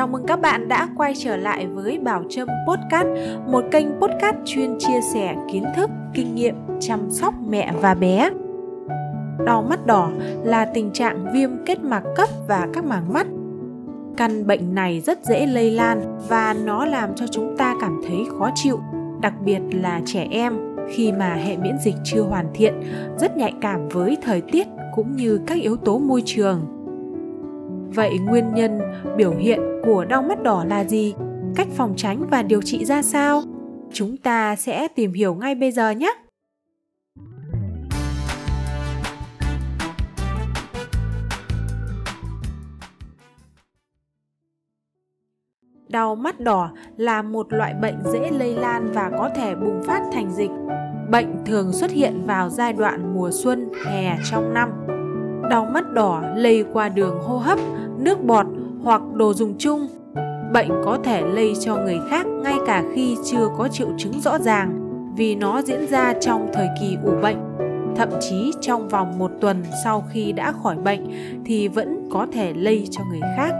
Chào mừng các bạn đã quay trở lại với Bảo Trâm Podcast, một kênh podcast chuyên chia sẻ kiến thức, kinh nghiệm chăm sóc mẹ và bé. Đau mắt đỏ là tình trạng viêm kết mạc cấp và các màng mắt. Căn bệnh này rất dễ lây lan và nó làm cho chúng ta cảm thấy khó chịu, đặc biệt là trẻ em khi mà hệ miễn dịch chưa hoàn thiện, rất nhạy cảm với thời tiết cũng như các yếu tố môi trường Vậy nguyên nhân, biểu hiện của đau mắt đỏ là gì? Cách phòng tránh và điều trị ra sao? Chúng ta sẽ tìm hiểu ngay bây giờ nhé! Đau mắt đỏ là một loại bệnh dễ lây lan và có thể bùng phát thành dịch. Bệnh thường xuất hiện vào giai đoạn mùa xuân, hè trong năm. Đau mắt đỏ lây qua đường hô hấp nước bọt hoặc đồ dùng chung. Bệnh có thể lây cho người khác ngay cả khi chưa có triệu chứng rõ ràng vì nó diễn ra trong thời kỳ ủ bệnh. Thậm chí trong vòng một tuần sau khi đã khỏi bệnh thì vẫn có thể lây cho người khác.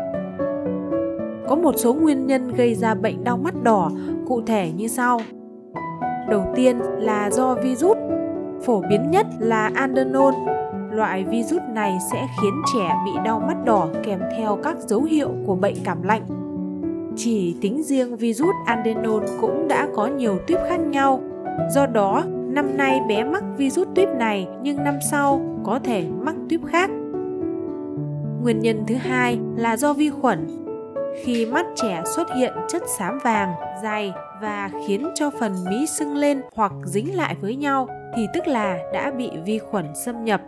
Có một số nguyên nhân gây ra bệnh đau mắt đỏ cụ thể như sau. Đầu tiên là do virus, phổ biến nhất là adenol Loại virus này sẽ khiến trẻ bị đau mắt đỏ kèm theo các dấu hiệu của bệnh cảm lạnh. Chỉ tính riêng virus adenol cũng đã có nhiều tuyếp khác nhau. Do đó, năm nay bé mắc virus tuyếp này nhưng năm sau có thể mắc tuyếp khác. Nguyên nhân thứ hai là do vi khuẩn. Khi mắt trẻ xuất hiện chất xám vàng, dày và khiến cho phần mí sưng lên hoặc dính lại với nhau thì tức là đã bị vi khuẩn xâm nhập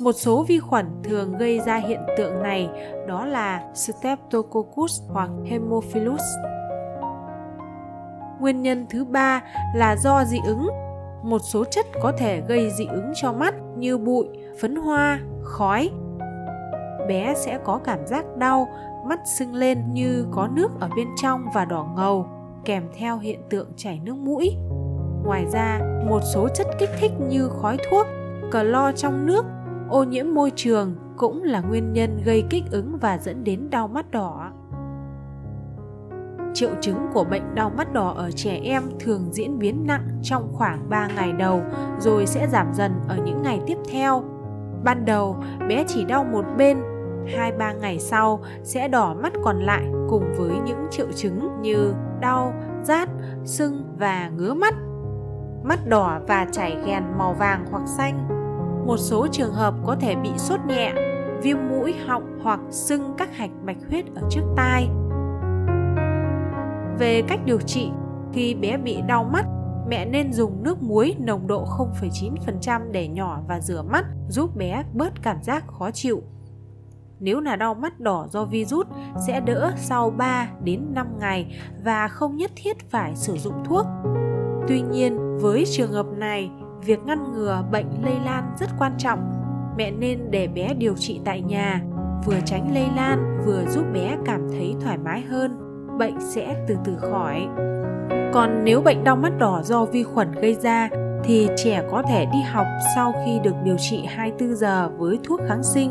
một số vi khuẩn thường gây ra hiện tượng này đó là Streptococcus hoặc Haemophilus. Nguyên nhân thứ ba là do dị ứng. Một số chất có thể gây dị ứng cho mắt như bụi, phấn hoa, khói. Bé sẽ có cảm giác đau, mắt sưng lên như có nước ở bên trong và đỏ ngầu, kèm theo hiện tượng chảy nước mũi. Ngoài ra, một số chất kích thích như khói thuốc, clo trong nước ô nhiễm môi trường cũng là nguyên nhân gây kích ứng và dẫn đến đau mắt đỏ. Triệu chứng của bệnh đau mắt đỏ ở trẻ em thường diễn biến nặng trong khoảng 3 ngày đầu rồi sẽ giảm dần ở những ngày tiếp theo. Ban đầu, bé chỉ đau một bên, 2-3 ngày sau sẽ đỏ mắt còn lại cùng với những triệu chứng như đau, rát, sưng và ngứa mắt. Mắt đỏ và chảy ghèn màu vàng hoặc xanh một số trường hợp có thể bị sốt nhẹ, viêm mũi, họng hoặc sưng các hạch bạch huyết ở trước tai. Về cách điều trị, khi bé bị đau mắt, mẹ nên dùng nước muối nồng độ 0,9% để nhỏ và rửa mắt giúp bé bớt cảm giác khó chịu. Nếu là đau mắt đỏ do virus sẽ đỡ sau 3 đến 5 ngày và không nhất thiết phải sử dụng thuốc. Tuy nhiên, với trường hợp này, việc ngăn ngừa bệnh lây lan rất quan trọng mẹ nên để bé điều trị tại nhà vừa tránh lây lan, vừa giúp bé cảm thấy thoải mái hơn bệnh sẽ từ từ khỏi còn nếu bệnh đau mắt đỏ do vi khuẩn gây ra, thì trẻ có thể đi học sau khi được điều trị 24 giờ với thuốc kháng sinh.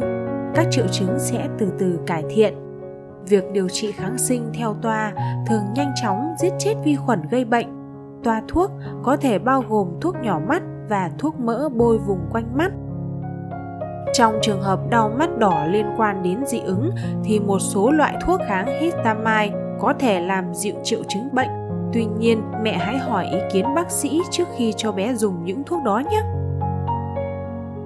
Các triệu chứng sẽ từ từ cải thiện. Việc điều trị kháng sinh theo toa thường nhanh chóng giết chết vi khuẩn gây bệnh. Toa thuốc có thể bao gồm thuốc nhỏ mắt và thuốc mỡ bôi vùng quanh mắt. Trong trường hợp đau mắt đỏ liên quan đến dị ứng thì một số loại thuốc kháng histamine có thể làm dịu triệu chứng bệnh. Tuy nhiên, mẹ hãy hỏi ý kiến bác sĩ trước khi cho bé dùng những thuốc đó nhé.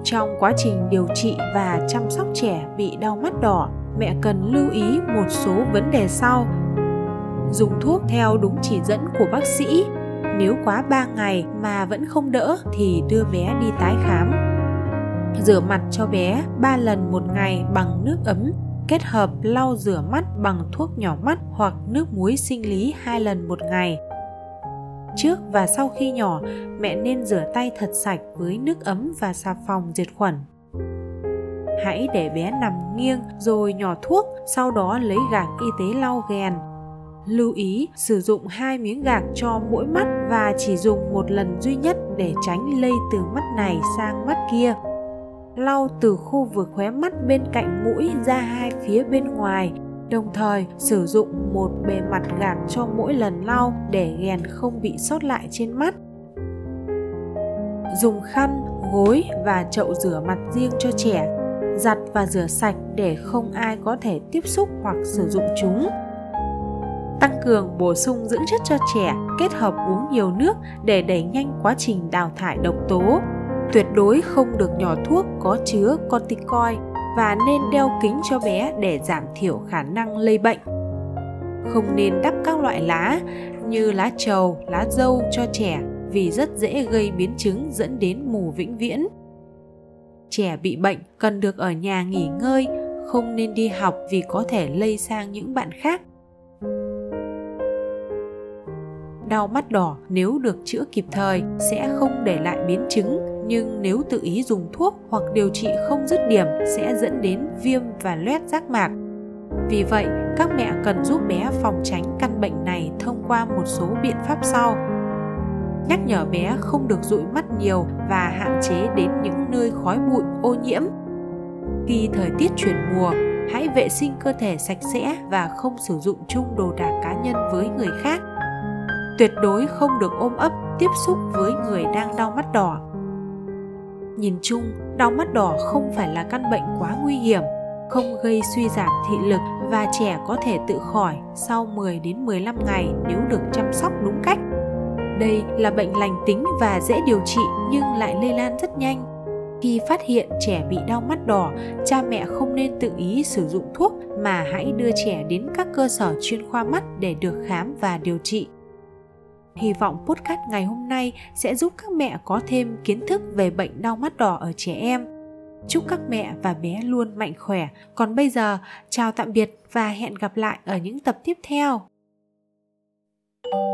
Trong quá trình điều trị và chăm sóc trẻ bị đau mắt đỏ, mẹ cần lưu ý một số vấn đề sau. Dùng thuốc theo đúng chỉ dẫn của bác sĩ nếu quá 3 ngày mà vẫn không đỡ thì đưa bé đi tái khám. Rửa mặt cho bé 3 lần một ngày bằng nước ấm kết hợp lau rửa mắt bằng thuốc nhỏ mắt hoặc nước muối sinh lý hai lần một ngày. Trước và sau khi nhỏ, mẹ nên rửa tay thật sạch với nước ấm và xà phòng diệt khuẩn. Hãy để bé nằm nghiêng rồi nhỏ thuốc, sau đó lấy gạc y tế lau ghèn Lưu ý sử dụng hai miếng gạc cho mỗi mắt và chỉ dùng một lần duy nhất để tránh lây từ mắt này sang mắt kia. Lau từ khu vực khóe mắt bên cạnh mũi ra hai phía bên ngoài Đồng thời sử dụng một bề mặt gạt cho mỗi lần lau để ghèn không bị sót lại trên mắt. Dùng khăn, gối và chậu rửa mặt riêng cho trẻ giặt và rửa sạch để không ai có thể tiếp xúc hoặc sử dụng chúng tăng cường bổ sung dưỡng chất cho trẻ, kết hợp uống nhiều nước để đẩy nhanh quá trình đào thải độc tố. Tuyệt đối không được nhỏ thuốc có chứa corticoid và nên đeo kính cho bé để giảm thiểu khả năng lây bệnh. Không nên đắp các loại lá như lá trầu, lá dâu cho trẻ vì rất dễ gây biến chứng dẫn đến mù vĩnh viễn. Trẻ bị bệnh cần được ở nhà nghỉ ngơi, không nên đi học vì có thể lây sang những bạn khác đau mắt đỏ nếu được chữa kịp thời sẽ không để lại biến chứng. Nhưng nếu tự ý dùng thuốc hoặc điều trị không dứt điểm sẽ dẫn đến viêm và loét giác mạc. Vì vậy, các mẹ cần giúp bé phòng tránh căn bệnh này thông qua một số biện pháp sau. Nhắc nhở bé không được dụi mắt nhiều và hạn chế đến những nơi khói bụi, ô nhiễm. Khi thời tiết chuyển mùa, hãy vệ sinh cơ thể sạch sẽ và không sử dụng chung đồ đạc cá nhân với người khác tuyệt đối không được ôm ấp tiếp xúc với người đang đau mắt đỏ nhìn chung đau mắt đỏ không phải là căn bệnh quá nguy hiểm không gây suy giảm thị lực và trẻ có thể tự khỏi sau 10 đến 15 ngày nếu được chăm sóc đúng cách. Đây là bệnh lành tính và dễ điều trị nhưng lại lây lan rất nhanh. Khi phát hiện trẻ bị đau mắt đỏ, cha mẹ không nên tự ý sử dụng thuốc mà hãy đưa trẻ đến các cơ sở chuyên khoa mắt để được khám và điều trị. Hy vọng podcast ngày hôm nay sẽ giúp các mẹ có thêm kiến thức về bệnh đau mắt đỏ ở trẻ em. Chúc các mẹ và bé luôn mạnh khỏe. Còn bây giờ, chào tạm biệt và hẹn gặp lại ở những tập tiếp theo. thank you